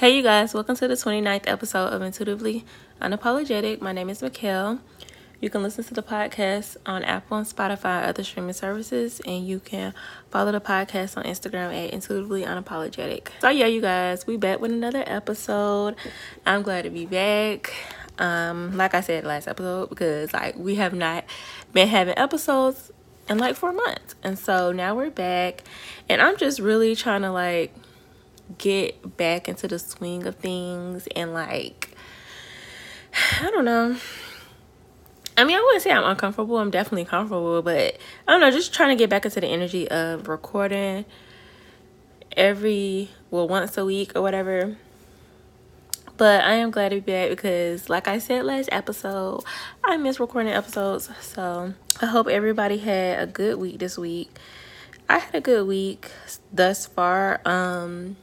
Hey, you guys, welcome to the 29th episode of Intuitively Unapologetic. My name is Mikkel. You can listen to the podcast on Apple and Spotify, other streaming services, and you can follow the podcast on Instagram at Intuitively Unapologetic. So, yeah, you guys, we back with another episode. I'm glad to be back. Um, like I said last episode, because like we have not been having episodes in like four months, and so now we're back, and I'm just really trying to like get back into the swing of things and like I don't know. I mean, I wouldn't say I'm uncomfortable. I'm definitely comfortable, but I don't know, just trying to get back into the energy of recording every well once a week or whatever. But I am glad to be back because like I said last episode, I miss recording episodes. So I hope everybody had a good week this week. I had a good week thus far. Um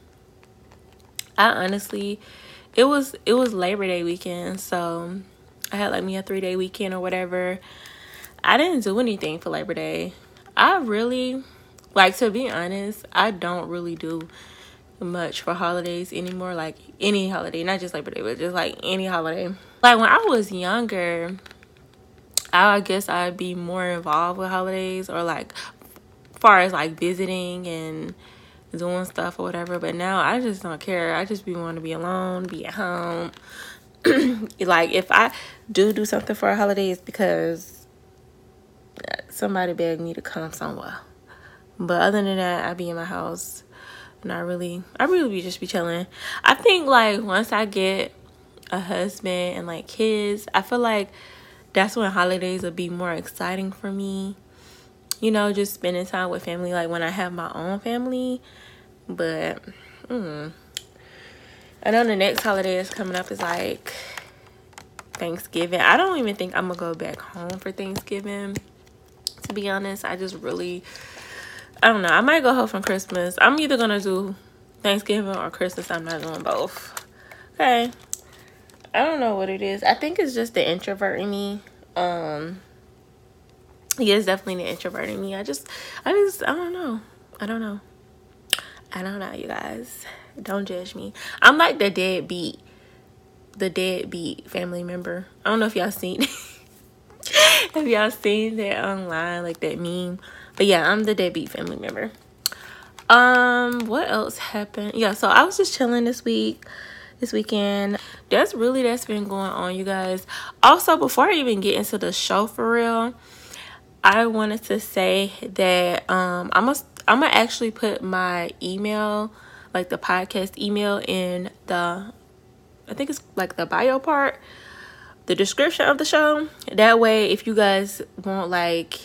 I honestly, it was it was Labor Day weekend, so I had like me a three day weekend or whatever. I didn't do anything for Labor Day. I really like to be honest. I don't really do much for holidays anymore. Like any holiday, not just Labor Day, but just like any holiday. Like when I was younger, I guess I'd be more involved with holidays or like far as like visiting and doing stuff or whatever. But now I just don't care. I just be want to be alone, be at home. like if I do do something for a holiday, it's because somebody begged me to come somewhere. But other than that, I be in my house. Not really. I really be just be chilling. I think like once I get a husband and like kids, I feel like that's when holidays will be more exciting for me you know, just spending time with family like when I have my own family. But mm, I know the next holiday is coming up is like Thanksgiving. I don't even think I'm gonna go back home for Thanksgiving. To be honest, I just really I don't know. I might go home for Christmas. I'm either gonna do Thanksgiving or Christmas. I'm not doing both. Okay. I don't know what it is. I think it's just the introvert in me. Um yeah, it's definitely the introvert in me. I just, I just, I don't know. I don't know. I don't know, you guys. Don't judge me. I'm like the deadbeat, the deadbeat family member. I don't know if y'all seen, have y'all seen that online, like that meme. But yeah, I'm the deadbeat family member. Um, what else happened? Yeah, so I was just chilling this week this weekend that's really that's been going on you guys also before i even get into the show for real I wanted to say that um, I'm gonna I'm gonna actually put my email, like the podcast email, in the I think it's like the bio part, the description of the show. That way, if you guys want like,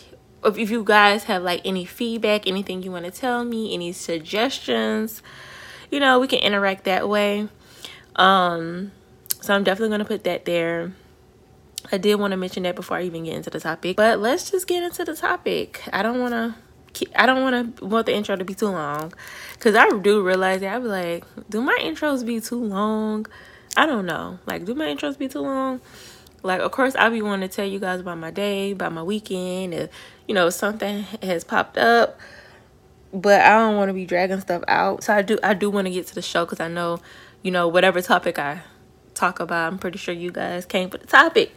if you guys have like any feedback, anything you want to tell me, any suggestions, you know, we can interact that way. Um, so I'm definitely gonna put that there. I did want to mention that before I even get into the topic. But let's just get into the topic. I don't want to I don't want to want the intro to be too long cuz I do realize that I be like, do my intros be too long? I don't know. Like do my intros be too long? Like of course I be wanting to tell you guys about my day, about my weekend, if you know something has popped up. But I don't want to be dragging stuff out. So I do I do want to get to the show cuz I know, you know, whatever topic I talk about. I'm pretty sure you guys came for the topic.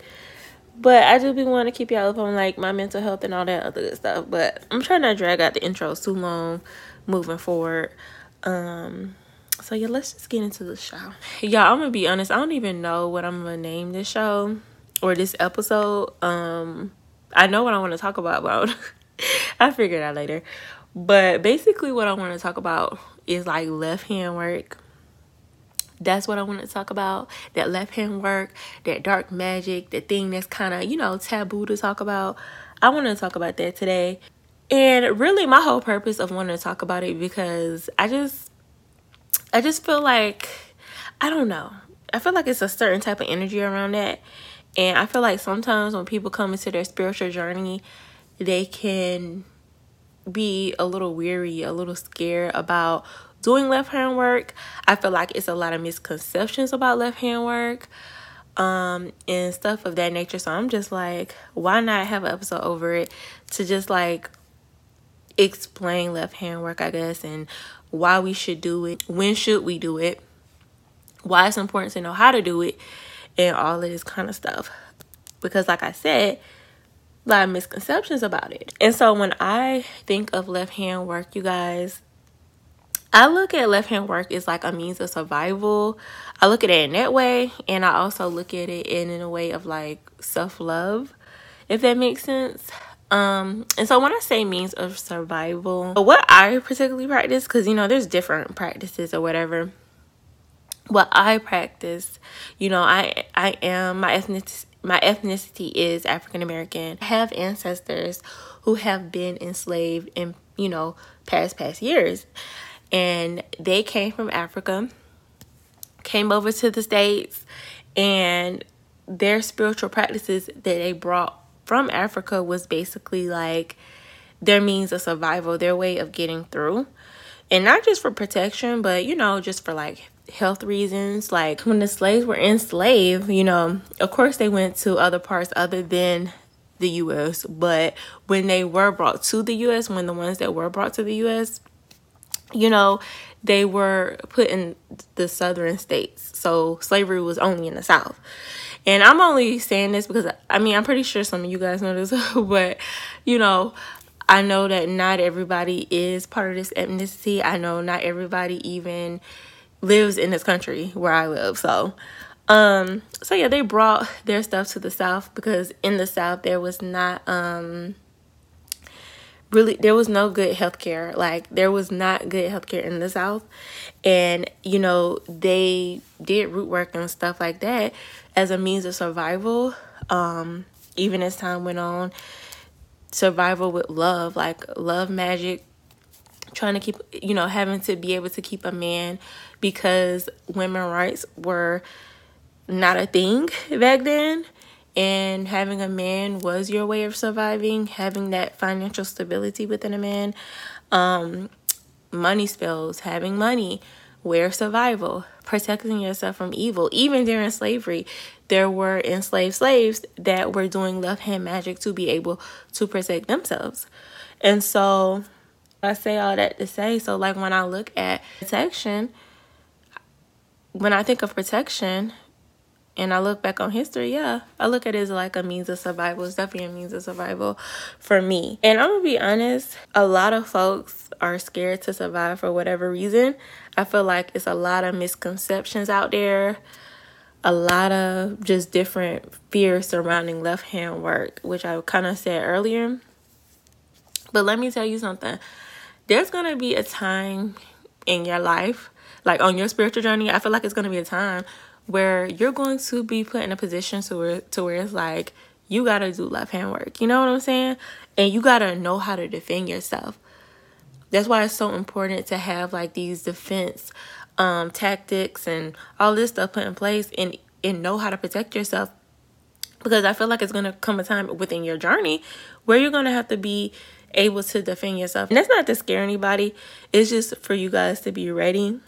But I do be wanting to keep y'all up on like my mental health and all that other good stuff. But I'm trying to drag out the intros too long moving forward. Um so yeah, let's just get into the show. Y'all, I'm gonna be honest, I don't even know what I'm gonna name this show or this episode. Um I know what I want to talk about, but I figure it out later. But basically what I want to talk about is like left hand work that's what I want to talk about. That left hand work, that dark magic, the thing that's kind of, you know, taboo to talk about. I want to talk about that today. And really my whole purpose of wanting to talk about it because I just I just feel like I don't know. I feel like it's a certain type of energy around that. And I feel like sometimes when people come into their spiritual journey, they can be a little weary, a little scared about doing left hand work. I feel like it's a lot of misconceptions about left hand work um and stuff of that nature. So I'm just like, why not have an episode over it to just like explain left hand work, I guess, and why we should do it, when should we do it, why it's important to know how to do it and all of this kind of stuff because like i said a lot of misconceptions about it and so when i think of left hand work you guys I look at left hand work as like a means of survival. I look at it in that way, and I also look at it in, in a way of like self love, if that makes sense. Um, and so when I say means of survival, what I particularly practice, because you know, there's different practices or whatever. What I practice, you know, I I am my ethnicity my ethnicity is African American. I have ancestors who have been enslaved in, you know, past past years and they came from Africa, came over to the States, and their spiritual practices that they brought from Africa was basically like their means of survival, their way of getting through. And not just for protection, but you know, just for like health reasons. Like when the slaves were enslaved, you know, of course they went to other parts other than the US, but when they were brought to the US, when the ones that were brought to the US, you know, they were put in the southern states. So slavery was only in the south. And I'm only saying this because I mean, I'm pretty sure some of you guys know this, but you know, I know that not everybody is part of this ethnicity. I know not everybody even lives in this country where I live. So, um, so yeah, they brought their stuff to the South because in the South there was not, um, really there was no good health care like there was not good health care in the south. And you know they did root work and stuff like that as a means of survival. Um even as time went on survival with love like love magic trying to keep you know having to be able to keep a man because women rights were not a thing back then and having a man was your way of surviving, having that financial stability within a man, um, money spells, having money, where survival, protecting yourself from evil. Even during slavery, there were enslaved slaves that were doing left hand magic to be able to protect themselves. And so I say all that to say, so like when I look at protection, when I think of protection, and I look back on history, yeah, I look at it as like a means of survival. It's definitely a means of survival for me. And I'm gonna be honest, a lot of folks are scared to survive for whatever reason. I feel like it's a lot of misconceptions out there, a lot of just different fears surrounding left hand work, which I kind of said earlier. But let me tell you something there's gonna be a time in your life, like on your spiritual journey, I feel like it's gonna be a time where you're going to be put in a position to where to where it's like you gotta do left hand work. You know what I'm saying? And you gotta know how to defend yourself. That's why it's so important to have like these defense um, tactics and all this stuff put in place and and know how to protect yourself. Because I feel like it's gonna come a time within your journey where you're gonna have to be able to defend yourself. And that's not to scare anybody. It's just for you guys to be ready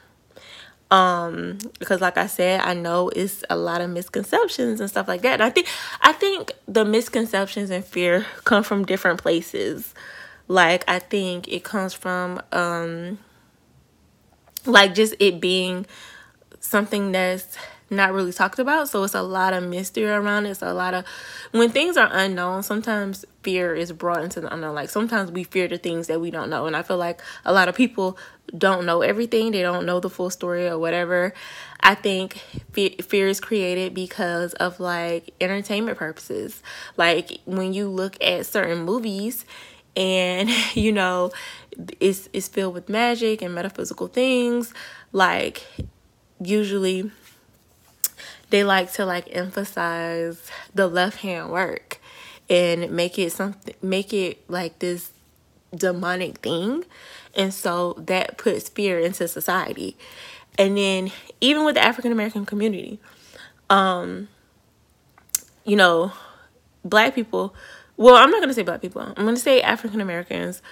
um because like i said i know it's a lot of misconceptions and stuff like that and i think i think the misconceptions and fear come from different places like i think it comes from um like just it being something that's not really talked about. So it's a lot of mystery around it. It's a lot of when things are unknown, sometimes fear is brought into the unknown. Like sometimes we fear the things that we don't know. And I feel like a lot of people don't know everything. They don't know the full story or whatever. I think fear is created because of like entertainment purposes. Like when you look at certain movies and you know it's it's filled with magic and metaphysical things like usually they like to like emphasize the left hand work and make it something make it like this demonic thing and so that puts fear into society and then even with the african american community um you know black people well i'm not going to say black people i'm going to say african americans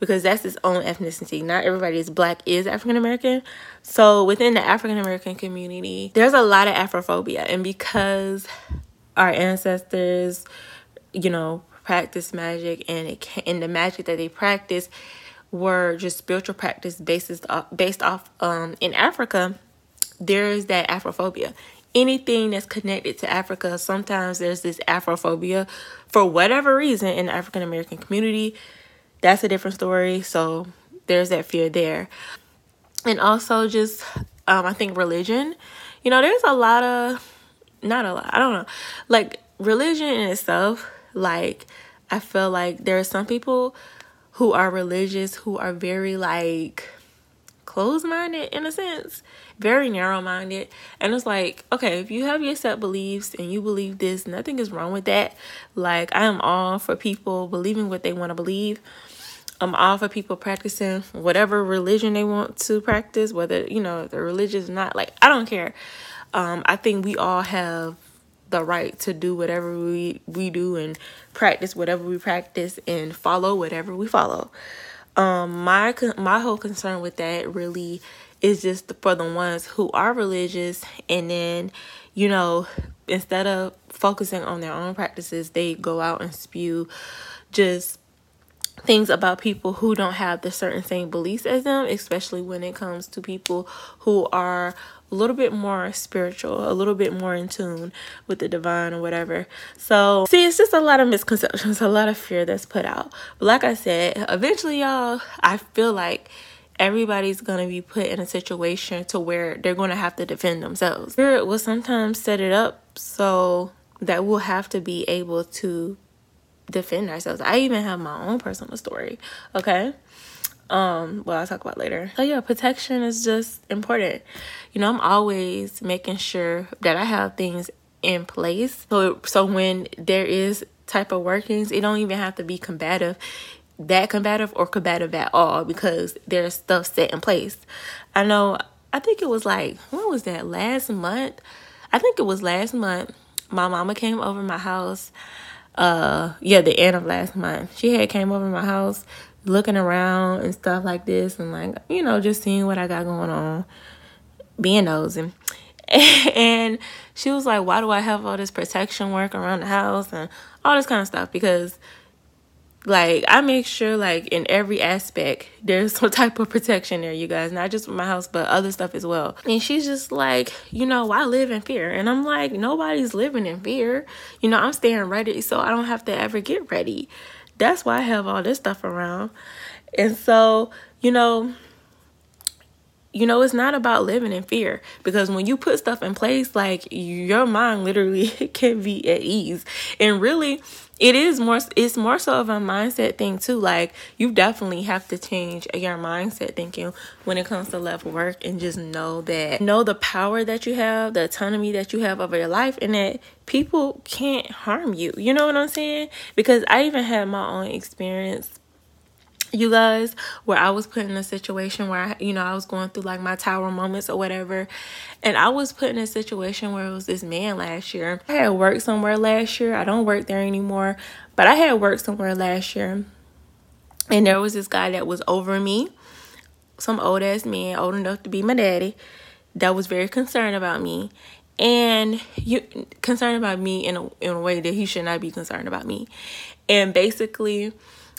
because that's its own ethnicity. Not everybody is black is African American. So within the African American community, there's a lot of Afrophobia. And because our ancestors, you know, practice magic and it and the magic that they practice were just spiritual practice based off, based off um in Africa, there's that Afrophobia. Anything that's connected to Africa, sometimes there's this Afrophobia for whatever reason in the African American community. That's a different story. So there's that fear there. And also just um, I think religion. You know, there's a lot of not a lot, I don't know. Like religion in itself, like I feel like there are some people who are religious who are very like closed minded in a sense, very narrow minded. And it's like, okay, if you have your set beliefs and you believe this, nothing is wrong with that. Like, I am all for people believing what they want to believe. I'm all for people practicing whatever religion they want to practice, whether, you know, the religion is not like, I don't care. Um, I think we all have the right to do whatever we, we do and practice whatever we practice and follow whatever we follow. Um, my my whole concern with that really is just for the ones who are religious and then, you know, instead of focusing on their own practices, they go out and spew just things about people who don't have the certain same beliefs as them, especially when it comes to people who are a little bit more spiritual, a little bit more in tune with the divine or whatever. So, see, it's just a lot of misconceptions, a lot of fear that's put out. But like I said, eventually, y'all, I feel like everybody's going to be put in a situation to where they're going to have to defend themselves. Spirit will sometimes set it up so that we'll have to be able to defend ourselves. I even have my own personal story, okay? Um, well, I'll talk about later. So yeah, protection is just important. You know, I'm always making sure that I have things in place. So so when there is type of workings, it don't even have to be combative that combative or combative at all because there's stuff set in place. I know I think it was like when was that last month? I think it was last month. My mama came over my house uh yeah the end of last month she had came over my house looking around and stuff like this and like you know just seeing what i got going on being nosy and she was like why do i have all this protection work around the house and all this kind of stuff because like I make sure like in every aspect there's some type of protection there, you guys, not just my house but other stuff as well. And she's just like, you know, I live in fear. And I'm like, nobody's living in fear. You know, I'm staying ready so I don't have to ever get ready. That's why I have all this stuff around. And so, you know, you know, it's not about living in fear because when you put stuff in place, like your mind literally can be at ease. And really, it is more it's more so of a mindset thing too. Like you definitely have to change your mindset thinking when it comes to level work and just know that know the power that you have the autonomy that you have over your life and that people can't harm you. You know what i'm saying? Because i even had my own experience you guys where I was put in a situation where I, you know I was going through like my tower moments or whatever. And I was put in a situation where it was this man last year. I had worked somewhere last year. I don't work there anymore but I had worked somewhere last year. And there was this guy that was over me some old ass man old enough to be my daddy that was very concerned about me. And you concerned about me in a, in a way that he should not be concerned about me. And basically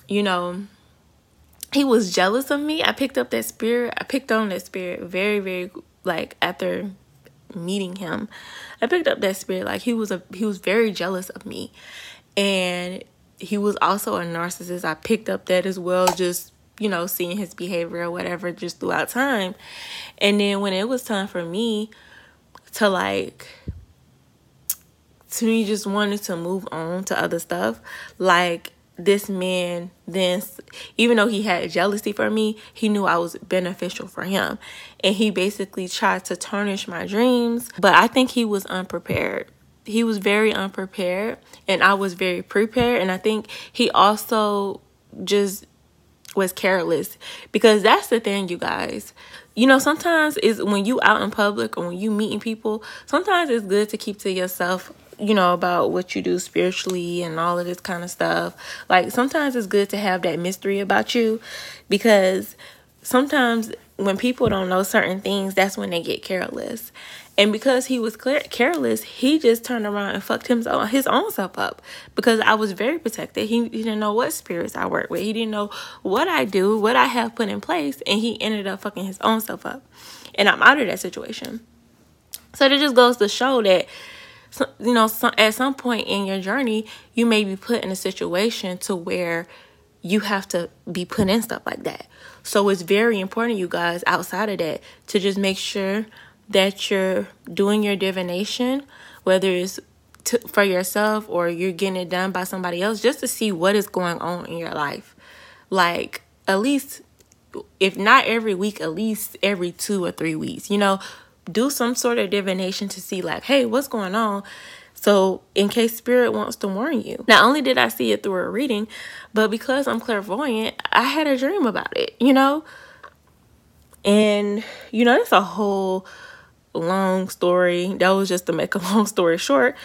you know he was jealous of me. I picked up that spirit. I picked on that spirit very, very like after meeting him. I picked up that spirit. Like he was a he was very jealous of me. And he was also a narcissist. I picked up that as well, just you know, seeing his behavior or whatever just throughout time. And then when it was time for me to like to me just wanted to move on to other stuff, like this man then even though he had jealousy for me he knew i was beneficial for him. And he basically tried to tarnish my dreams but i think he was unprepared. He was very unprepared and i was very prepared and i think he also just was careless. Because that's the thing you guys. You know sometimes is when you out in public or when you meeting people sometimes it's good to keep to yourself you know, about what you do spiritually and all of this kind of stuff. Like sometimes it's good to have that mystery about you because sometimes when people don't know certain things, that's when they get careless. And because he was careless, he just turned around and fucked himself, his own self up. Because I was very protected. He, he didn't know what spirits I work with. He didn't know what I do, what I have put in place, and he ended up fucking his own self up. And I'm out of that situation. So it just goes to show that you know at some point in your journey you may be put in a situation to where you have to be put in stuff like that. So it's very important, you guys, outside of that, to just make sure that you're doing your divination, whether it's to, for yourself or you're getting it done by somebody else, just to see what is going on in your life. Like, at least, if not every week, at least every two or three weeks, you know, do some sort of divination to see, like, hey, what's going on? So, in case spirit wants to warn you. Not only did I see it through a reading, but because I'm clairvoyant, I had a dream about it, you know? And, you know, that's a whole long story. That was just to make a long story short.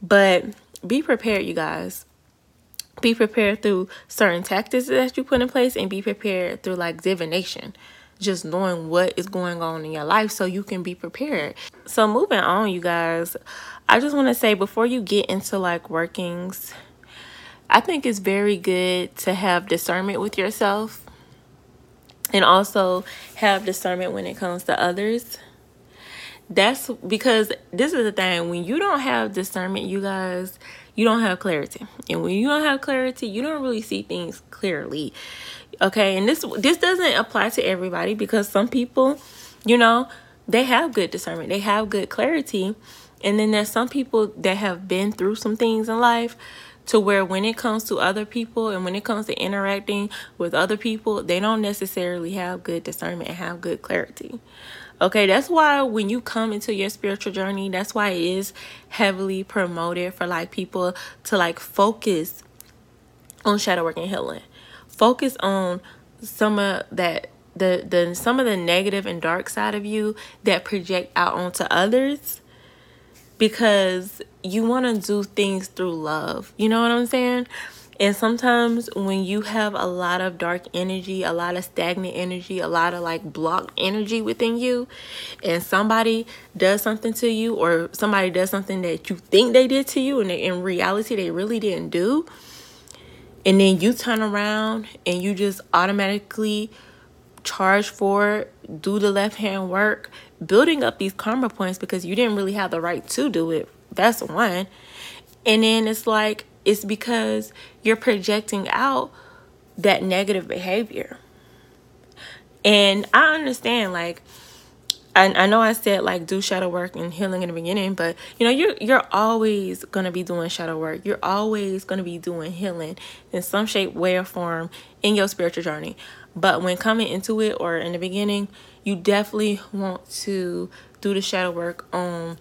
But be prepared, you guys. Be prepared through certain tactics that you put in place and be prepared through like divination just knowing what is going on in your life so you can be prepared. So, moving on, you guys, I just want to say before you get into like workings, I think it's very good to have discernment with yourself and also have discernment when it comes to others. That's because this is the thing when you don't have discernment, you guys, you don't have clarity. And when you don't have clarity, you don't really see things clearly. Okay, and this this doesn't apply to everybody because some people, you know, they have good discernment, they have good clarity, and then there's some people that have been through some things in life to where when it comes to other people and when it comes to interacting with other people, they don't necessarily have good discernment and have good clarity. Okay, that's why when you come into your spiritual journey, that's why it is heavily promoted for like people to like focus on shadow work and healing focus on some of that the the some of the negative and dark side of you that project out onto others because you want to do things through love. You know what I'm saying? And sometimes when you have a lot of dark energy, a lot of stagnant energy, a lot of like blocked energy within you, and somebody does something to you, or somebody does something that you think they did to you, and in reality they really didn't do, and then you turn around and you just automatically charge for do the left hand work building up these karma points because you didn't really have the right to do it. That's one. And then it's like it's because you're projecting out that negative behavior. And i understand like I, I know I said like do shadow work and healing in the beginning, but you know you're you're always gonna be doing shadow work. You're always gonna be doing healing in some shape, way, or form in your spiritual journey. But when coming into it or in the beginning, you definitely want to do the shadow work on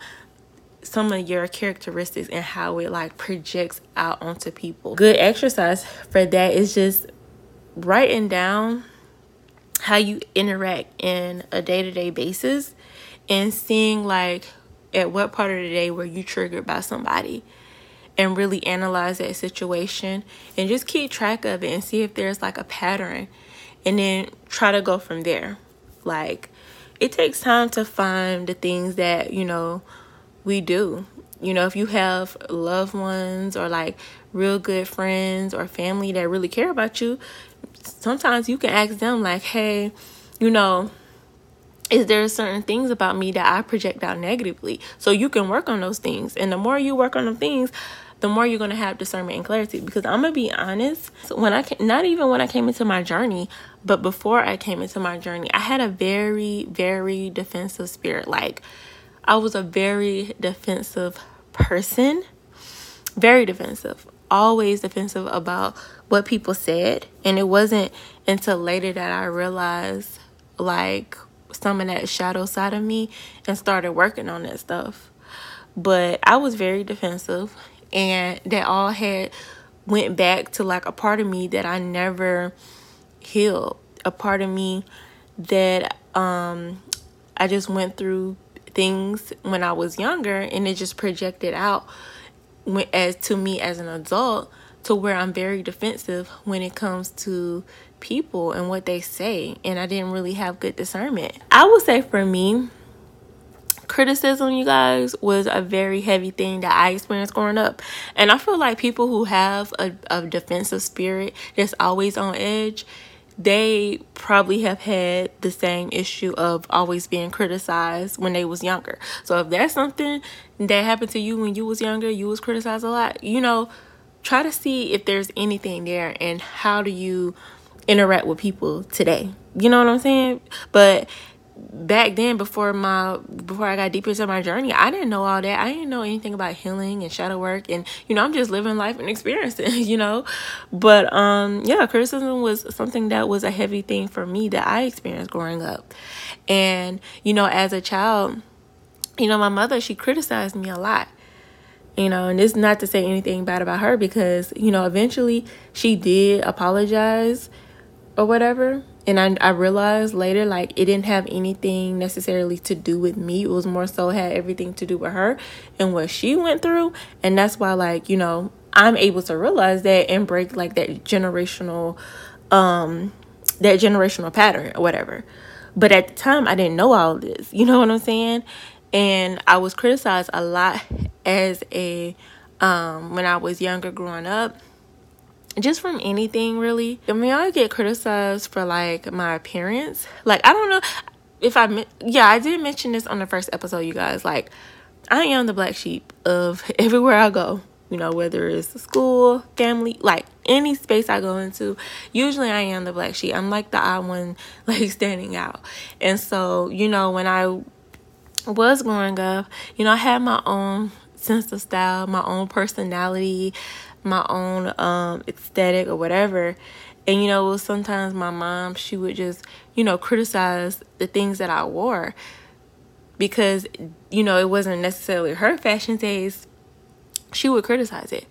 some of your characteristics and how it like projects out onto people. Good exercise for that is just writing down how you interact in a day-to-day basis and seeing like at what part of the day were you triggered by somebody and really analyze that situation and just keep track of it and see if there's like a pattern and then try to go from there. Like it takes time to find the things that you know we do. You know if you have loved ones or like real good friends or family that really care about you sometimes you can ask them like hey you know is there certain things about me that i project out negatively? So you can work on those things. And the more you work on the things the more you're going to have discernment and clarity. Because i'm going to be honest when i came, not even when i came into my journey but before i came into my journey i had a very very defensive spirit. Like i was a very defensive person. Very defensive. Always defensive about what people said. And it wasn't until later that I realized like some of that shadow side of me and started working on that stuff. But I was very defensive and that all had went back to like a part of me that I never healed. A part of me that um I just went through things when I was younger and it just projected out as to me as an adult to where I'm very defensive when it comes to people and what they say and I didn't really have good discernment. I would say for me criticism you guys was a very heavy thing that I experienced growing up. And I feel like people who have a, a defensive spirit that's always on edge, they probably have had the same issue of always being criticized when they was younger. So if that's something that happened to you when you was younger, you was criticized a lot, you know, try to see if there's anything there and how do you interact with people today. You know what I'm saying? But back then before my before I got deeper into my journey, I didn't know all that. I didn't know anything about healing and shadow work and you know, I'm just living life and experiencing, you know. But um yeah, criticism was something that was a heavy thing for me that I experienced growing up. And you know, as a child, you know, my mother, she criticized me a lot. You know, and it's not to say anything bad about her because, you know, eventually she did apologize or whatever. And I, I realized later like it didn't have anything necessarily to do with me. It was more so had everything to do with her and what she went through. And that's why like you know i'm able to realize that and break like that generational um that generational pattern or whatever. But at the time i didn't know all this. You know what i'm saying and i was criticized a lot as a um when i was younger growing up just from anything really. I mean, I get criticized for like my appearance. Like, I don't know if I, yeah, I did mention this on the first episode, you guys. Like, I am the black sheep of everywhere I go. You know, whether it's school, family, like any space I go into, usually I am the black sheep. I'm like the odd one, like standing out. And so, you know, when I was growing up, you know, I had my own sense of style, my own personality my own um aesthetic or whatever. And you know sometimes my mom she would just you know criticize the things that i wore because you know it wasn't necessarily her fashion taste. She would criticize it.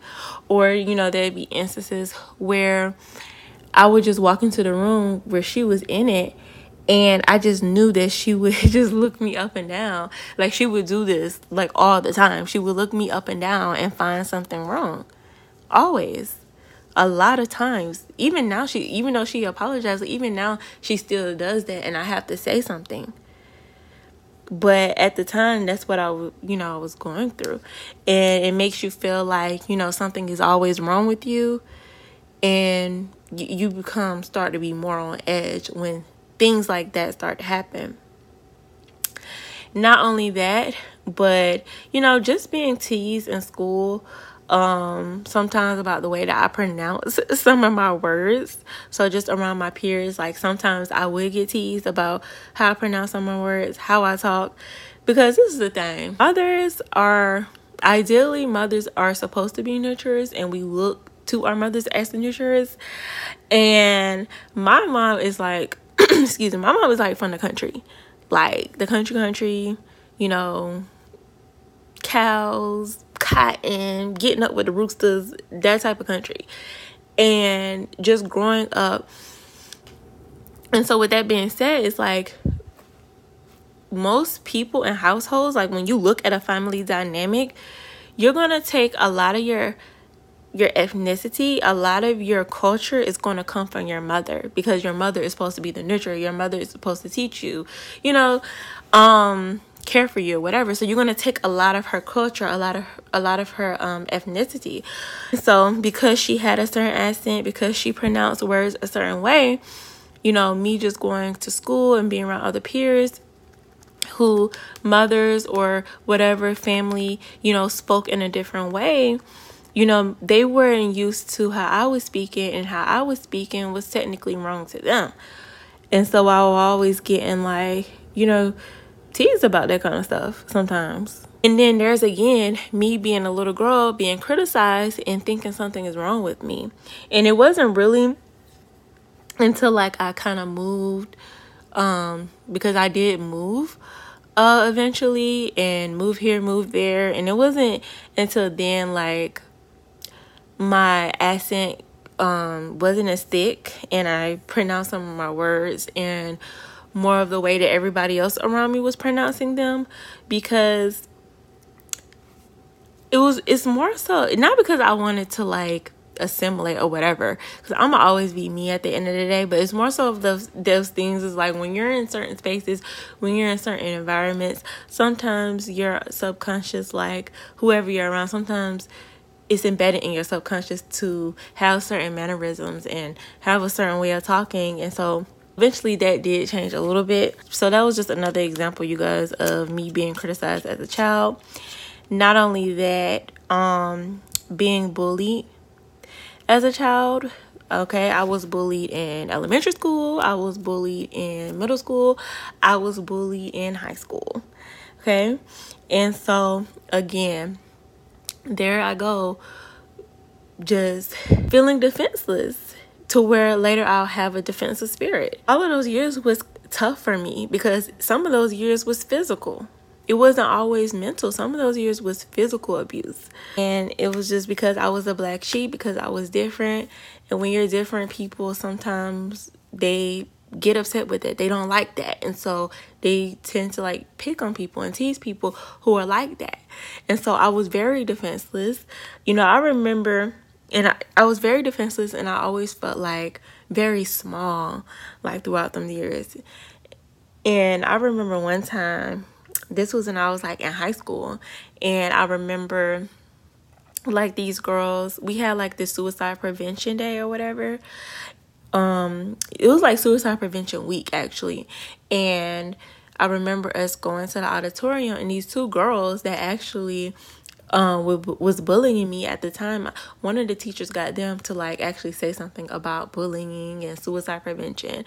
Or you know there'd be instances where i would just walk into the room where she was in it and I just knew that she would just look me up and down. Like she would do this like all the time. She would look me up and down and find something wrong. Always. A lot of times. Even now she even though she apologized even now she still does that and i have to say something. But at the time that's what i you know i was going through. And it makes you feel like you know something is always wrong with you. And you become start to be more on edge when things like that start to happen not only that but you know just being teased in school um sometimes about the way that I pronounce some of my words. So just around my peers, like sometimes I would get teased about how I pronounce some of my words, how I talk. Because this is the thing. Mothers are ideally mothers are supposed to be nurturers and we look to our mothers as the nurturers. And my mom is like excuse me, my mom was like from the country. Like the country country, you know, cows, cotton, getting up with the roosters, that type of country. And just growing up. And so, with that being said, it's like most people in households, like when you look at a family dynamic, you're going to take a lot of your your ethnicity, a lot of your culture is going to come from your mother because your mother is supposed to be the nurturer. Your mother is supposed to teach you, you know, um care for you whatever so you're going to take a lot of her culture a lot of a lot of her um, ethnicity so because she had a certain accent because she pronounced words a certain way you know me just going to school and being around other peers who mothers or whatever family you know spoke in a different way you know they weren't used to how i was speaking and how i was speaking was technically wrong to them and so i was always getting like you know teased about that kind of stuff sometimes. And then there's again me being a little girl being criticized and thinking something is wrong with me. And it wasn't really until like I kind of moved um because I did move uh eventually and move here, move there, and it wasn't until then like my accent um wasn't as thick and I pronounced some of my words and more of the way that everybody else around me was pronouncing them because it was it's more so not because I wanted to like assimilate or whatever because i'm gonna always be me at the end of the day but it's more so of those those things is like when you're in certain spaces when you're in certain environments sometimes your subconscious like whoever you're around sometimes it's embedded in your subconscious to have certain mannerisms and have a certain way of talking. And so eventually that did change a little bit. So that was just another example you guys of me being criticized as a child. Not only that um being bullied as a child okay i was bullied in elementary school i was bullied in middle school i was bullied in high school okay? And so again there i go just feeling defenseless to where later I'll have a defensive spirit. All of those years was tough for me because some of those years was physical. It wasn't always mental. Some of those years was physical abuse. And it was just because I was a black sheep, because I was different. And when you're different, people sometimes they get upset with it. They don't like that. And so they tend to like pick on people and tease people who are like that. And so I was very defenseless. You know, I remember and I, I was very defenseless and I always felt like very small like throughout them years. And I remember one time, this was when I was like in high school, and I remember like these girls, we had like this suicide prevention day or whatever. Um, it was like suicide prevention week actually. And I remember us going to the auditorium and these two girls that actually um, was bullying me at the time, one of the teachers got them to like actually say something about bullying and suicide prevention.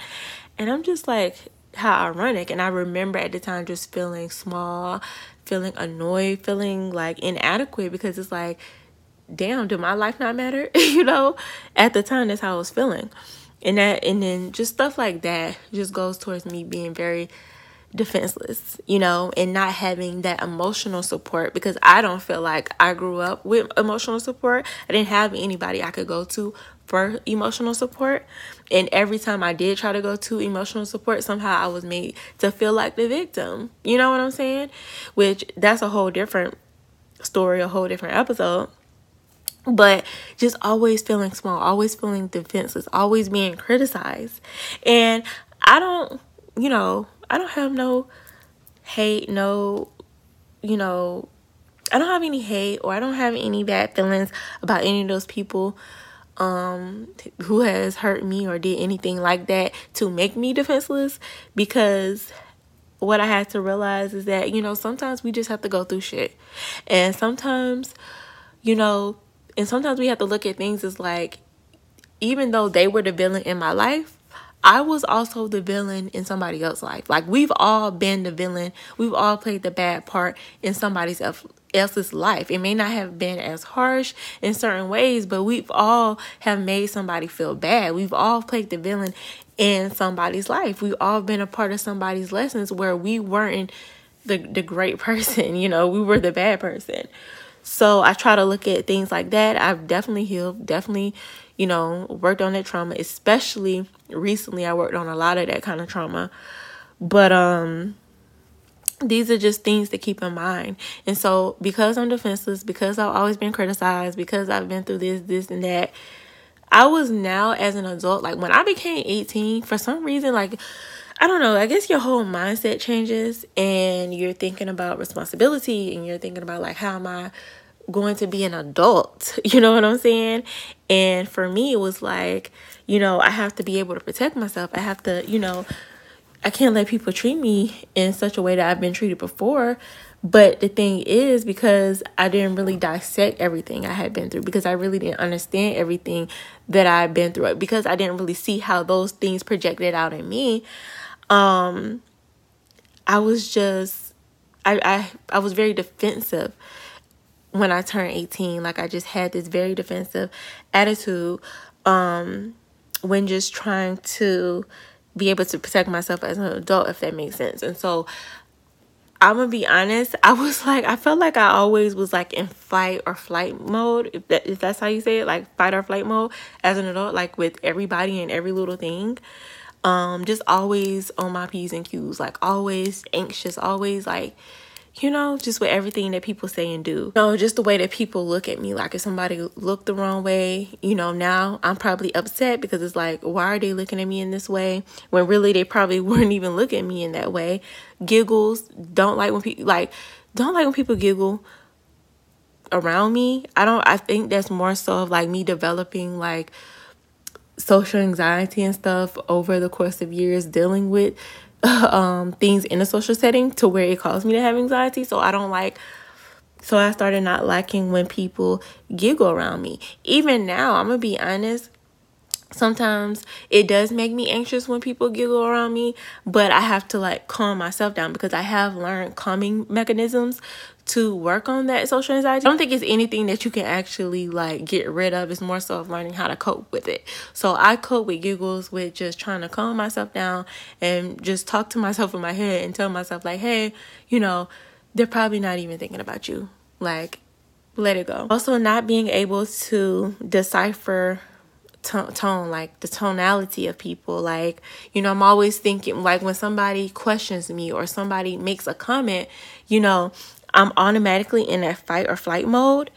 And I'm just like, how ironic. And I remember at the time just feeling small, feeling annoyed, feeling like inadequate because it's like, damn, did my life not matter? you know, at the time, that's how I was feeling. And that, and then just stuff like that just goes towards me being very defenseless, you know, and not having that emotional support because I don't feel like I grew up with emotional support. I didn't have anybody I could go to for emotional support. And every time I did try to go to emotional support, somehow I was made to feel like the victim. You know what I'm saying? Which that's a whole different story, a whole different episode. But just always feeling small, always feeling defenseless, always being criticized. And I don't, you know, I don't have no hate, no, you know, I don't have any hate or I don't have any bad feelings about any of those people um who has hurt me or did anything like that to make me defenseless because what I had to realize is that, you know, sometimes we just have to go through shit. And sometimes, you know, and sometimes we have to look at things as like even though they were the villain in my life, I was also the villain in somebody else's life. Like we've all been the villain. We've all played the bad part in somebody's else's life. It may not have been as harsh in certain ways, but we've all have made somebody feel bad. We've all played the villain in somebody's life. We've all been a part of somebody's lessons where we weren't the the great person, you know, we were the bad person. So I try to look at things like that. I've definitely healed, definitely, you know, worked on that trauma, especially recently I worked on a lot of that kind of trauma. But um these are just things to keep in mind. And so because I'm defenseless, because I've always been criticized, because I've been through this, this and that, I was now as an adult, like when I became 18, for some reason, like I don't know, I guess your whole mindset changes and you're thinking about responsibility and you're thinking about like how am I going to be an adult? You know what I'm saying? And for me it was like you know, I have to be able to protect myself. I have to, you know, I can't let people treat me in such a way that I've been treated before. But the thing is, because I didn't really dissect everything I had been through, because I really didn't understand everything that I've been through, because I didn't really see how those things projected out in me, um, I was just, I, I, I was very defensive when I turned 18. Like I just had this very defensive attitude. Um, when just trying to be able to protect myself as an adult, if that makes sense. And so I'm gonna be honest, I was like, I felt like I always was like in fight or flight mode, if, that, if that's how you say it, like fight or flight mode as an adult, like with everybody and every little thing. Um, just always on my P's and Q's, like always anxious, always like you know, just with everything that people say and do. You know, just the way that people look at me. Like if somebody looked the wrong way, you know, now I'm probably upset because it's like, why are they looking at me in this way? When really they probably weren't even looking at me in that way. Giggles, don't like when people like don't like when people giggle. around me. I don't I think that's more so of like me developing like social anxiety and stuff over the course of years dealing with um things in a social setting to where it caused me to have anxiety. So I don't like so I started not liking when people giggle around me. Even now, I'm gonna be honest, sometimes it does make me anxious when people giggle around me but i have to like calm myself down because i have learned calming mechanisms to work on that social anxiety. I don't think it's anything that you can actually like get rid of. It's more so of learning how to cope with it. So i cope with giggles with just trying to calm myself down and just talk to myself in my head and tell myself like hey you know they're probably not even thinking about you. Like let it go. Also not being able to decipher tone, like the tonality of people. Like, you know, I'm always thinking, like, when somebody questions me or somebody makes a comment, you know, I'm automatically in that fight or flight mode.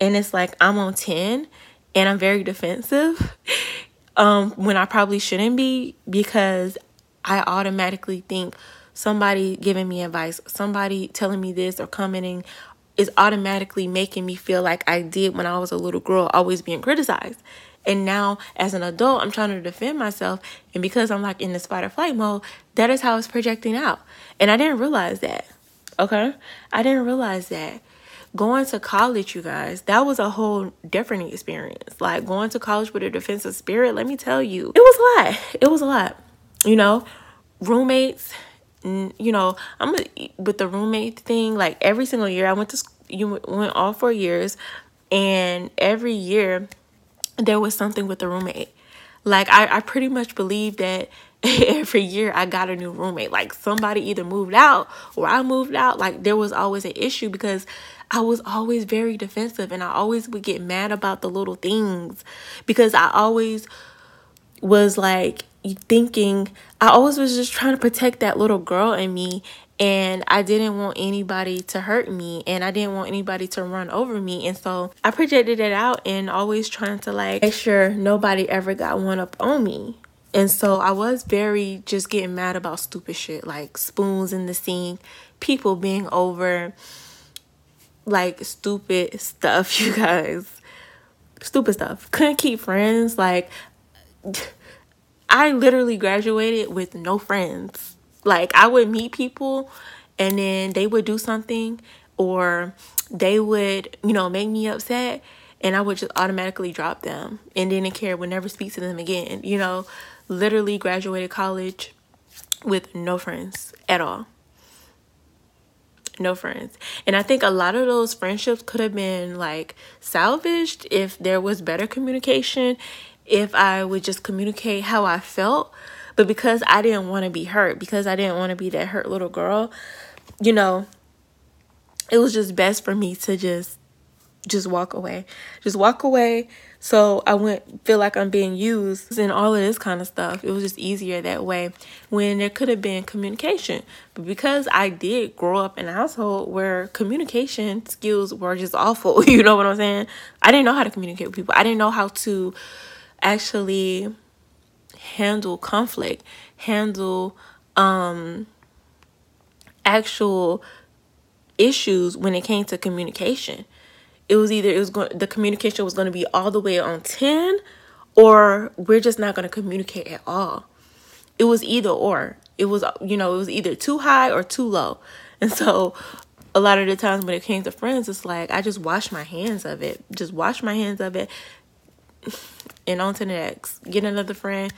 And it's like I'm on 10 and I'm very defensive um, when I probably shouldn't be because I automatically think somebody giving me advice, somebody telling me this or commenting is automatically making me feel like I did when I was a little girl, always being criticized. And now, as an adult, I'm trying to defend myself. And because I'm like in this fight or flight mode, that is how it's projecting out. And I didn't realize that. Okay? I didn't realize that. Going to college, you guys, that was a whole different experience. Like going to college with a defensive spirit, let me tell you, it was a lot. It was a lot. You know, roommates, you know, I'm a, with the roommate thing, like every single year, I went to, you went all four years, and every year, there was something with the roommate. Like I, I pretty much believe that every year I got a new roommate. Like somebody either moved out or I moved out. Like there was always an issue because I was always very defensive and I always would get mad about the little things because I always was like thinking I always was just trying to protect that little girl in me and I didn't want anybody to hurt me and I didn't want anybody to run over me and so I projected it out and always trying to like make sure nobody ever got one up on me and so I was very just getting mad about stupid shit like spoons in the sink people being over like stupid stuff you guys. Stupid stuff. Couldn't keep friends like I literally graduated with no friends. Like I would meet people and then they would do something or they would, you know, make me upset and I would just automatically drop them and didn't care, would never speak to them again. You know, literally graduated college with no friends at all. No friends. And I think a lot of those friendships could have been like salvaged if there was better communication, if I would just communicate how I felt but because I didn't want to be hurt, because I didn't want to be that hurt little girl, you know, it was just best for me to just just walk away. Just walk away so I wouldn't feel like I'm being used and all of this kind of stuff. It was just easier that way when there could have been communication. But because I did grow up in a household where communication skills were just awful, you know what I'm saying? I didn't know how to communicate with people. I didn't know how to actually handle conflict, handle um actual issues when it came to communication. It was either it was going the communication was going to be all the way on 10 or we're just not going to communicate at all. It was either or. It was you know, it was either too high or too low. And so a lot of the times when it came to friends, it's like I just wash my hands of it. Just wash my hands of it and on to the next. Get another friend,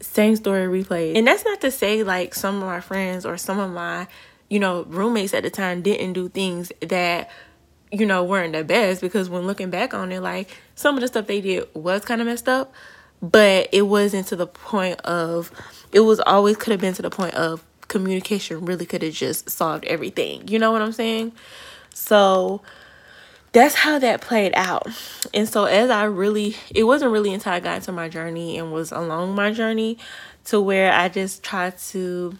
same story replayed. And that's not to say like some of my friends or some of my, you know, roommates at the time didn't do things that, you know, weren't the best because when looking back on it, like some of the stuff they did was kind of messed up, but it wasn't to the point of, it was always could have been to the point of communication really could have just solved everything. You know what I'm saying? So, that's how that played out. And so as I really it wasn't really until I got into my journey and was along my journey to where I just tried to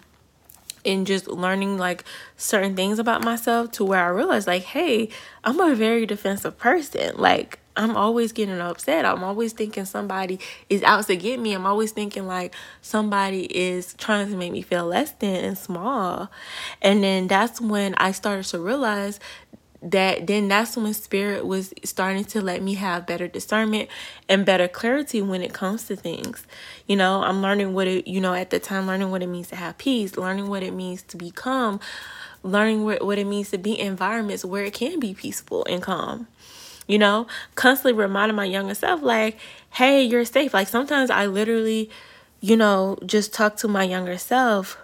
in just learning like certain things about myself to where I realized like, hey, I'm a very defensive person. Like I'm always getting upset. I'm always thinking somebody is out to get me. I'm always thinking like somebody is trying to make me feel less than and small. And then that's when I started to realize that then that's when spirit was starting to let me have better discernment and better clarity when it comes to things. You know i'm learning what it you know at the time learning what it means to have peace learning what it means to become learning what, what it means to be in environments where it can be peaceful and calm. You know constantly reminding my younger self like hey you're safe. Like sometimes i literally you know just talk to my younger self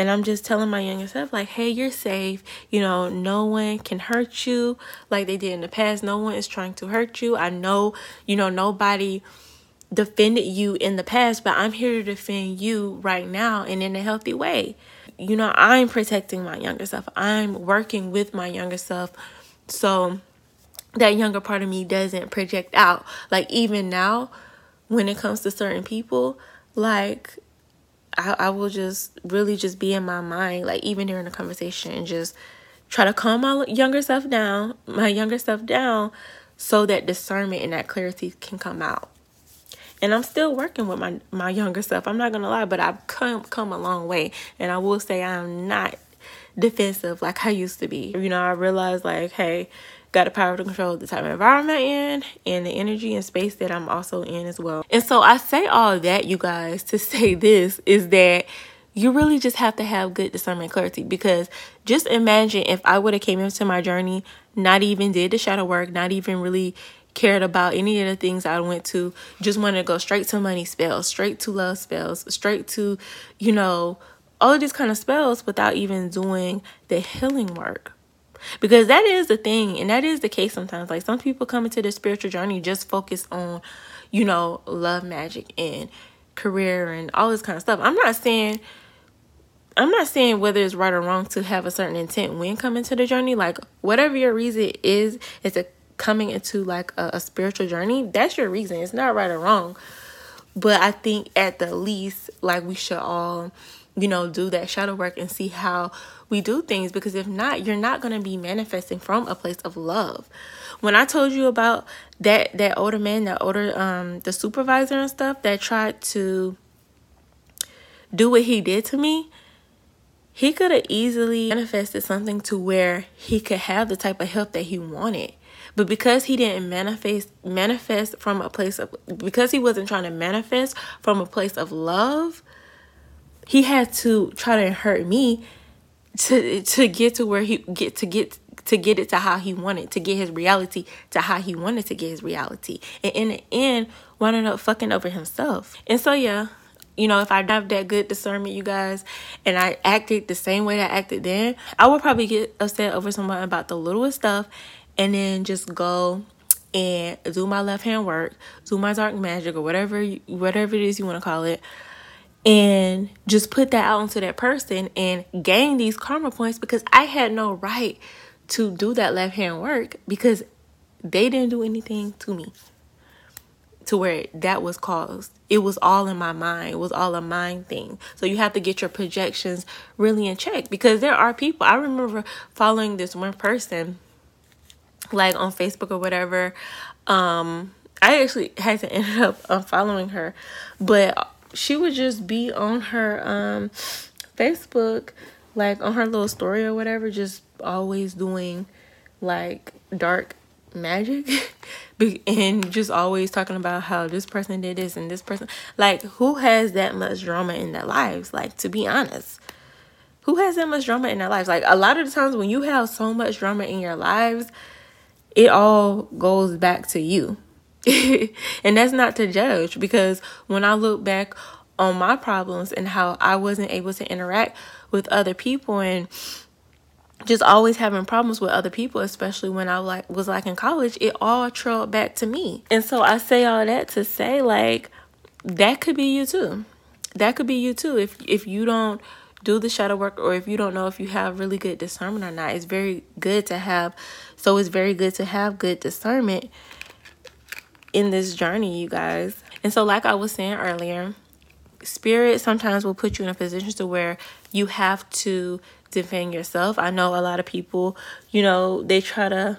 and I'm just telling my younger self, like, hey, you're safe. You know, no one can hurt you like they did in the past. No one is trying to hurt you. I know, you know, nobody defended you in the past, but I'm here to defend you right now and in a healthy way. You know, I'm protecting my younger self, I'm working with my younger self. So that younger part of me doesn't project out. Like, even now, when it comes to certain people, like I, I will just really just be in my mind, like even during the conversation, and just try to calm my younger self down, my younger self down, so that discernment and that clarity can come out. And I'm still working with my my younger self. I'm not gonna lie, but I've come come a long way, and I will say I'm not defensive like I used to be. You know, I realized like, hey, got the power to control the type of environment I'm in and the energy and space that I'm also in as well. And so I say all that, you guys, to say this is that you really just have to have good discernment clarity because just imagine if I would have came into my journey, not even did the shadow work, not even really cared about any of the things I went to, just wanted to go straight to money spells, straight to love spells, straight to, you know, all of these kind of spells without even doing the healing work. Because that is the thing, and that is the case sometimes. Like some people come into the spiritual journey just focus on, you know, love magic and career and all this kind of stuff. I'm not saying I'm not saying whether it's right or wrong to have a certain intent when coming to the journey. Like whatever your reason is, is to coming into like a, a spiritual journey. That's your reason. It's not right or wrong. But I think at the least, like we should all, you know, do that shadow work and see how we do things because if not, you're not going to be manifesting from a place of love. When I told you about that that older man, that older um the supervisor and stuff that tried to do what he did to me, he could have easily manifested something to where he could have the type of help that he wanted. But because he didn't manifest manifest from a place of because he wasn't trying to manifest from a place of love, he had to try to hurt me to to get to where he get to get to get it to how he wanted to get his reality to how he wanted to get his reality. And in the end wound up fucking over himself. And so yeah you know if i have that good discernment you guys and i acted the same way that i acted then i would probably get upset over someone about the littlest stuff and then just go and do my left hand work do my dark magic or whatever whatever it is you want to call it and just put that out onto that person and gain these karma points because I had no right to do that left hand work because they didn't do anything to me to where that was caused. It was all in my mind. It was all a mind thing. So you have to get your projections really in check because there are people. I remember following this one person like on Facebook or whatever. Um I actually had to end up unfollowing her, but she would just be on her um Facebook, like on her little story or whatever, just always doing like dark magic. And just always talking about how this person did this and this person like who has that much drama in their lives? Like to be honest who has that much drama in their lives? Like a lot of the times when you have so much drama in your lives it all goes back to you and that's not to judge because when I look back on my problems and how I wasn't able to interact with other people and just always having problems with other people, especially when I like was like in college, it all trailed back to me. And so I say all that to say like that could be you too. That could be you too if if you don't do the shadow work or if you don't know if you have really good discernment or not. It's very good to have so it's very good to have good discernment in this journey, you guys. And so, like I was saying earlier, spirit sometimes will put you in a position to where you have to defend yourself. I know a lot of people, you know, they try to,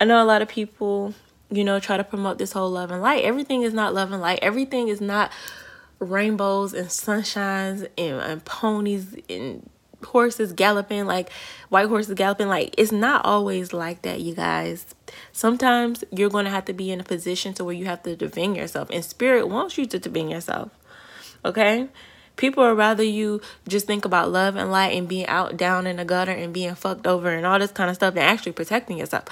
I know a lot of people, you know, try to promote this whole love and light. Everything is not love and light. Everything is not rainbows and sunshines and, and ponies and horses galloping, like white horses galloping. Like it's not always like that, you guys. Sometimes you're going to have to be in a position to where you have to defend yourself, and spirit wants you to defend yourself. Okay? People would rather you just think about love and light and being out down in the gutter and being fucked over and all this kind of stuff than actually protecting yourself.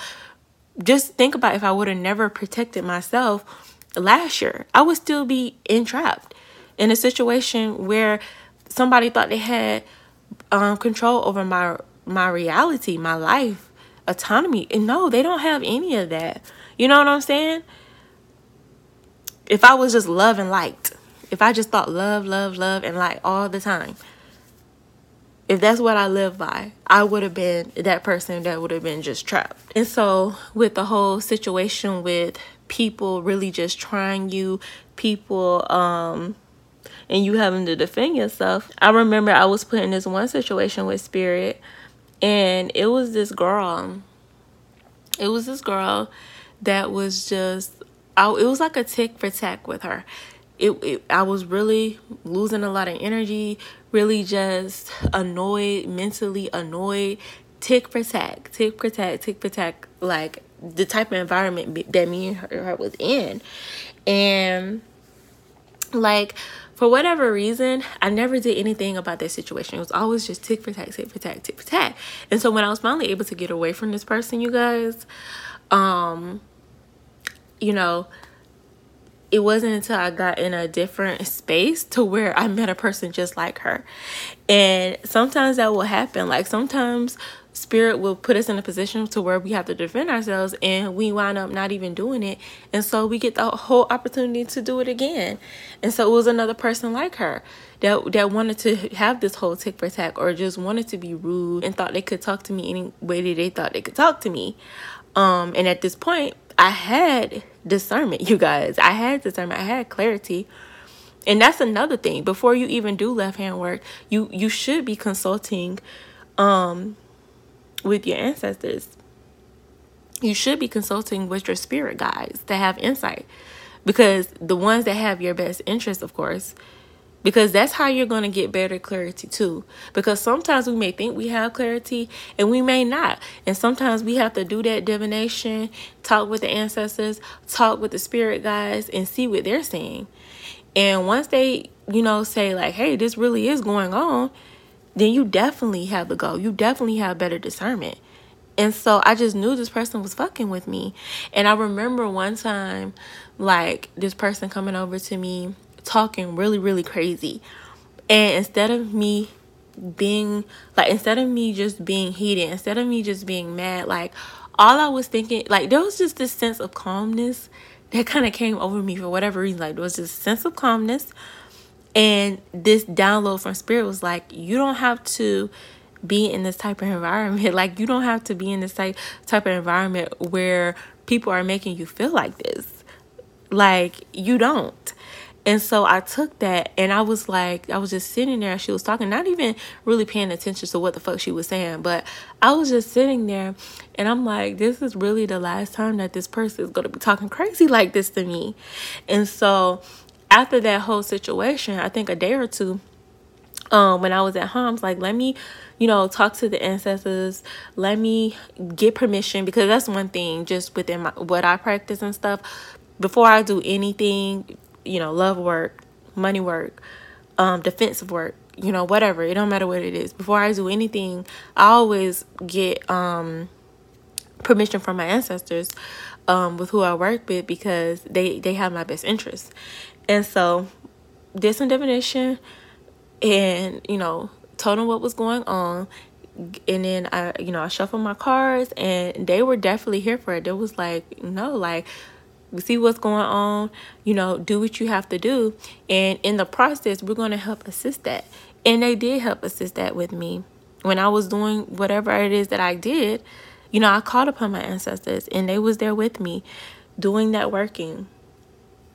Just think about if I would have never protected myself last year, I would still be entrapped in a situation where somebody thought they had um, control over my my reality, my life, autonomy. And no, they don't have any of that. You know what I'm saying? If I was just love and light, if I just thought love, love, love, and light all the time, if that's what I live by, I would have been that person that would have been just trapped. And so, with the whole situation with people really just trying you, people um and you having to defend yourself. I remember I was put in this one situation with Spirit, and it was this girl. It was this girl that was just, I, it was like a tick for tack with her. It, it, I was really losing a lot of energy, really just annoyed, mentally annoyed, tick for tack, tick for tack, tick for tack, like the type of environment that me and her, her was in. And like for whatever reason, I never did anything about that situation. It was always just tick for tack, tick for tack, tick for tack. And so when I was finally able to get away from this person, you guys, um, you know, it wasn't until I got in a different space to where I met a person just like her. And sometimes that will happen. Like sometimes spirit will put us in a position to where we have to defend ourselves and we wind up not even doing it. And so we get the whole opportunity to do it again. And so it was another person like her that that wanted to have this whole tick for tack or just wanted to be rude and thought they could talk to me any way that they thought they could talk to me. Um and at this point i had discernment you guys. I had discernment. I had clarity. And that's another thing. Before you even do left hand work you you should be consulting um with your ancestors. You should be consulting with your spirit guides to have insight because the ones that have your best interest, of course, because that's how you're going to get better clarity too. Because sometimes we may think we have clarity and we may not. And sometimes we have to do that divination, talk with the ancestors, talk with the spirit guides, and see what they're saying. And once they, you know, say, like, hey, this really is going on, then you definitely have the go. You definitely have better discernment. And so I just knew this person was fucking with me. And I remember one time, like, this person coming over to me talking really, really crazy. And instead of me being, like, instead of me just being heated, instead of me just being mad, like, all I was thinking, like, there was just this sense of calmness that kind of came over me for whatever reason. Like, there was this sense of calmness and this download from spirit was like, you don't have to be in this type of environment. Like you don't have to be in this type type of environment where people are making you feel like this. Like you don't. And so I took that and I was like, I was just sitting there. She was talking, not even really paying attention to what the fuck she was saying, but I was just sitting there and I'm like, this is really the last time that this person is going to be talking crazy like this to me. And so after that whole situation, I think a day or two, um, when I was at home, I like, let me, you know, talk to the ancestors. Let me get permission because that's one thing just within my what I practice and stuff. Before I do anything, you know, love work, money work, um, defensive work, you know, whatever. It don't matter what it is. Before I do anything, I always get um permission from my ancestors um with who I work with because they they have my best interests. And so did some divination and, you know, told them what was going on. And then I, you know, I shuffled my cards and they were definitely here for it. They was like, no, like, see what's going on, you know, do what you have to do. And in the process, we're going to help assist that. And they did help assist that with me. When I was doing whatever it is that I did, you know, I called upon my ancestors and they was there with me doing that working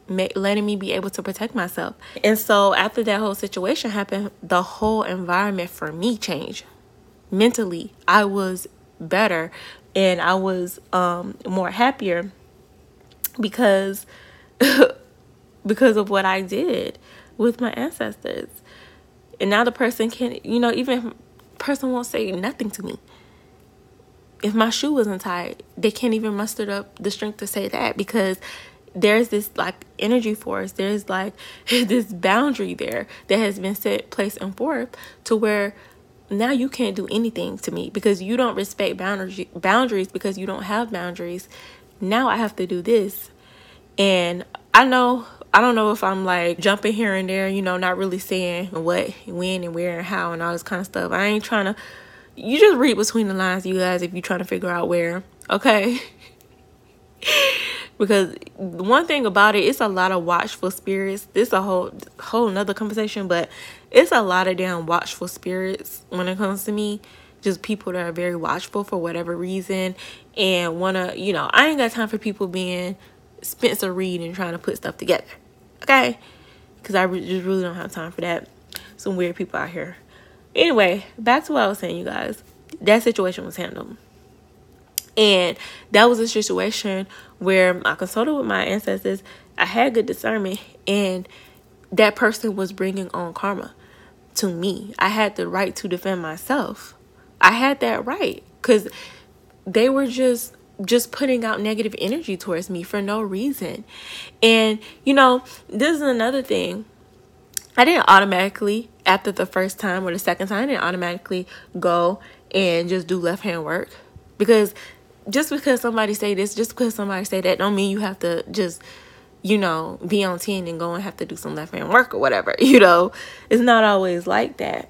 letting me be able to protect myself. And so after that whole situation happened, the whole environment for me changed. Mentally, I was better and I was um, more happier because because of what I did with my ancestors. And now the person can, you know, even person won't say nothing to me. If my shoe wasn't tied, they can't even muster up the strength to say that because there's this like energy force there's like this boundary there that has been set place and forth to where now you can't do anything to me because you don't respect boundaries boundaries because you don't have boundaries. Now i have to do this. And i know i don't know if i'm like jumping here and there you know not really saying what when and where and how and all this kind of stuff. I ain't trying to you just read between the lines you guys if you're trying to figure out where okay because one thing about it it's a lot of watchful spirits. This a whole whole another conversation but it's a lot of damn watchful spirits when it comes to me. Just people that are very watchful for whatever reason and want to you know i ain't got time for people being spencer reid and trying to put stuff together okay? Because i re- just really don't have time for that. Some weird people out here. Anyway back to what i was saying you guys. That situation was handled. And that was a situation where I consulted with my ancestors. I had good discernment, and that person was bringing on karma to me. I had the right to defend myself. I had that right because they were just just putting out negative energy towards me for no reason. And you know, this is another thing. I didn't automatically after the first time or the second time I didn't automatically go and just do left hand work because just because somebody say this, just because somebody say that, don't mean you have to just, you know, be on 10 and go and have to do some left hand work or whatever. You know, it's not always like that.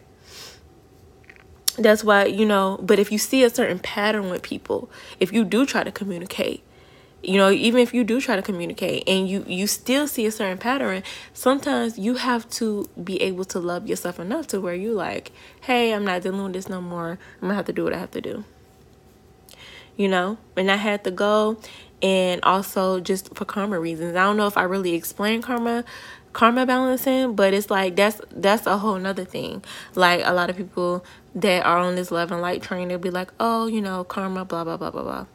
That's why, you know, but if you see a certain pattern with people, if you do try to communicate, you know, even if you do try to communicate and you you still see a certain pattern, sometimes you have to be able to love yourself enough to where you like, hey, I'm not dealing with this no more. I'm gonna have to do what I have to do you know, and I had to go and also just for karma reasons. I don't know if I really explained karma karma balancing, but it's like that's that's a whole nother thing. Like a lot of people that are on this love and light train, they'll be like, oh, you know, karma, blah blah blah blah blah.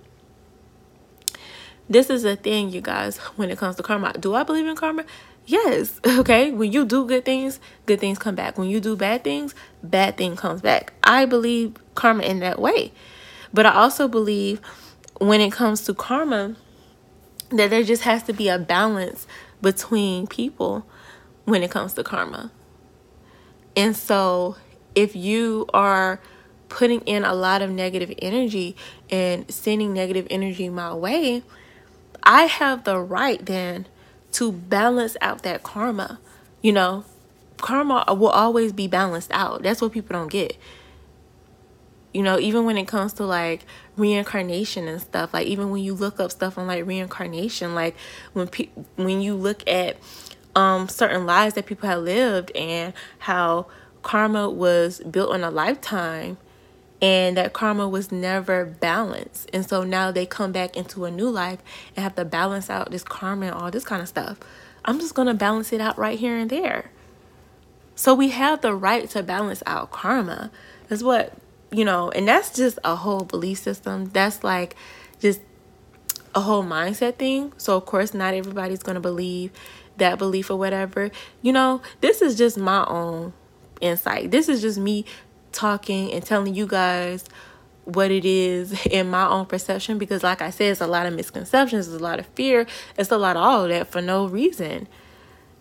This is a thing, you guys, when it comes to karma. Do I believe in karma? Yes. Okay. When you do good things, good things come back. When you do bad things, bad thing comes back. I believe karma in that way. But I also believe when it comes to karma, that there just has to be a balance between people when it comes to karma. And so if you are putting in a lot of negative energy and sending negative energy my way, I have the right then to balance out that karma. You know, karma will always be balanced out. That's what people don't get you know even when it comes to like reincarnation and stuff like even when you look up stuff on like reincarnation like when pe- when you look at um certain lives that people have lived and how karma was built on a lifetime and that karma was never balanced. And so now they come back into a new life and have to balance out this karma and all this kind of stuff. I'm just to balance it out right here and there. So we have the right to balance out karma. That's what you know, and that's just a whole belief system. That's like just a whole mindset thing. So, of course, not everybody's going to believe that belief or whatever. You know, this is just my own insight. This is just me talking and telling you guys what it is in my own perception because like I said it's a lot of misconceptions, it's a lot of fear, it's a lot of all that for no reason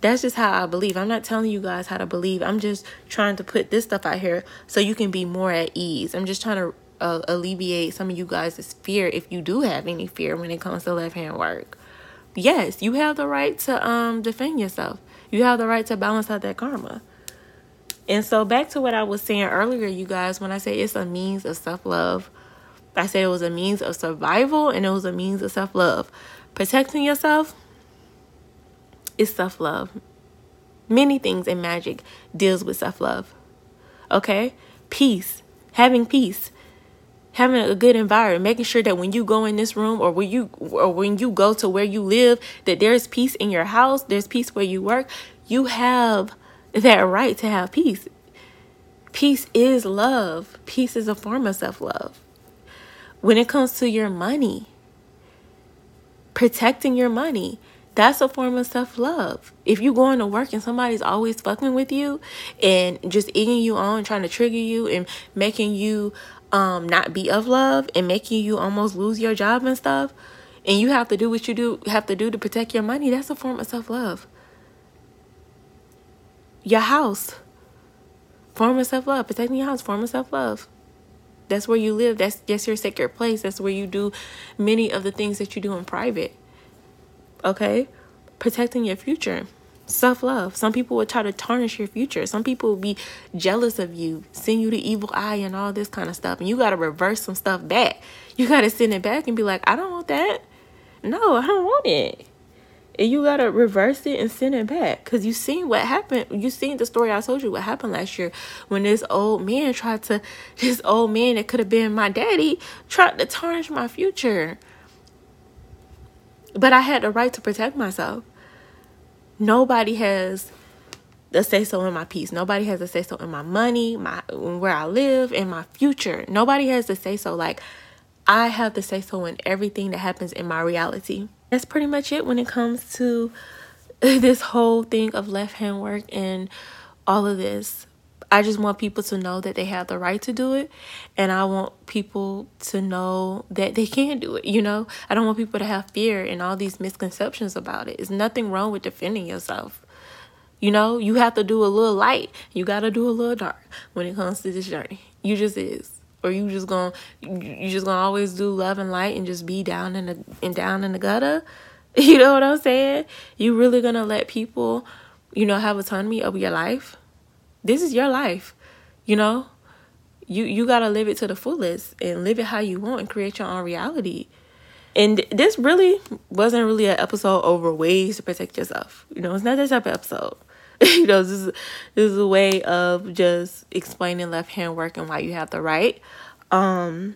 that's just how I believe. I'm not telling you guys how to believe. I'm just trying to put this stuff out here so you can be more at ease. I'm just trying to uh, alleviate some of you guys' fear if you do have any fear when it comes to left hand work. Yes, you have the right to um defend yourself. You have the right to balance out that karma. And so back to what I was saying earlier, you guys, when I say it's a means of self-love, I said it was a means of survival and it was a means of self-love. Protecting yourself is self love. Many things in magic deals with self love. Okay? Peace. Having peace. Having a good environment, making sure that when you go in this room or when you or when you go to where you live, that there's peace in your house, there's peace where you work. You have that right to have peace. Peace is love. Peace is a form of self love. When it comes to your money, protecting your money, that's a form of self love. If you're going to work and somebody's always fucking with you and just egging you on, trying to trigger you and making you um not be of love and making you almost lose your job and stuff, and you have to do what you do have to do to protect your money, that's a form of self love. Your house, form of self love. Protecting your house, form of self love. That's where you live. That's that's your sacred place. That's where you do many of the things that you do in private. Okay? Protecting your future. Self love. Some people would try to tarnish your future. Some people will be jealous of you, send you the evil eye and all this kind of stuff. And you got to reverse some stuff back. You got to send it back and be like, I don't want that. No, I don't want it and you gotta reverse it and send it back because you seen what happened you seen the story i told you what happened last year when this old man tried to this old man that could have been my daddy tried to tarnish my future but i had the right to protect myself. Nobody has the say so in my peace. Nobody has to say so in my money my where i live in my future. Nobody has to say so like i have to say so in everything that happens in my reality. That's pretty much it when it comes to this whole thing of left hand work and all of this. I just want people to know that they have the right to do it, and I want people to know that they can do it. You know, I don't want people to have fear and all these misconceptions about it. There's nothing wrong with defending yourself. You know, you have to do a little light, you got to do a little dark when it comes to this journey. You just is or you just gonna you just gonna always do love and light and just be down in the and down in the gutter you know what i'm saying you really gonna let people you know have autonomy over your life this is your life you know you you gotta live it to the fullest and live it how you want and create your own reality and this really wasn't really an episode over ways to protect yourself you know it's not that type of episode you know, this is this is a way of just explaining left hand work and why you have the right. Um,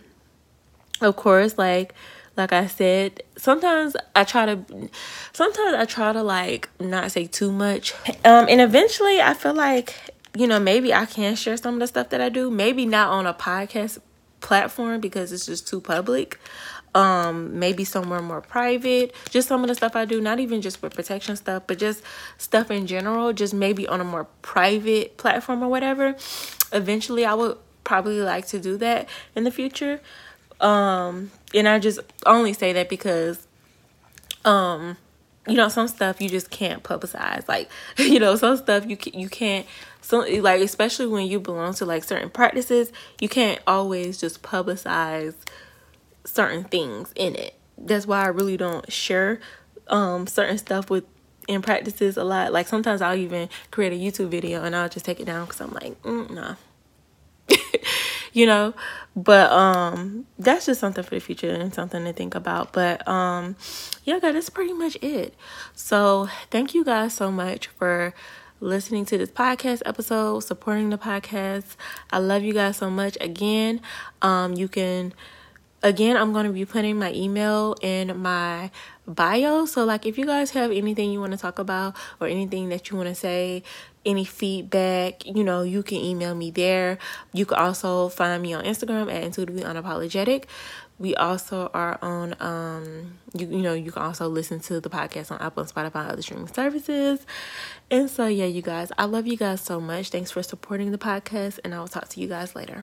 of course, like like I said, sometimes I try to sometimes I try to like not say too much. Um, and eventually I feel like you know maybe I can share some of the stuff that I do. Maybe not on a podcast platform because it's just too public. Um maybe somewhere more private. Just some of the stuff i do not even just with protection stuff but just stuff in general just maybe on a more private platform or whatever. Eventually i would probably like to do that in the future. Um and i just only say that because um you know some stuff you just can't publicize. Like you know some stuff you you can't like especially when you belong to like certain practices you can't always just publicize certain things in it. That's why I really don't share um certain stuff with in practices a lot. Like sometimes I'll even create a YouTube video and I'll just take it down because I'm like, mm, nah. you know but um that's just something for the future and something to think about but um yeah that's pretty much it so thank you guys so much for listening to this podcast episode supporting the podcast. I love you guys so much. Again um you can again i'm going to be putting my email in my bio. So like if you guys have anything you want to talk about or anything that you want to say any feedback you know you can email me there. You can also find me on instagram at intuitively unapologetic we also are on um you, you know you can also listen to the podcast on apple and spotify and other streaming services. And so yeah you guys i love you guys so much. Thanks for supporting the podcast and i will talk to you guys later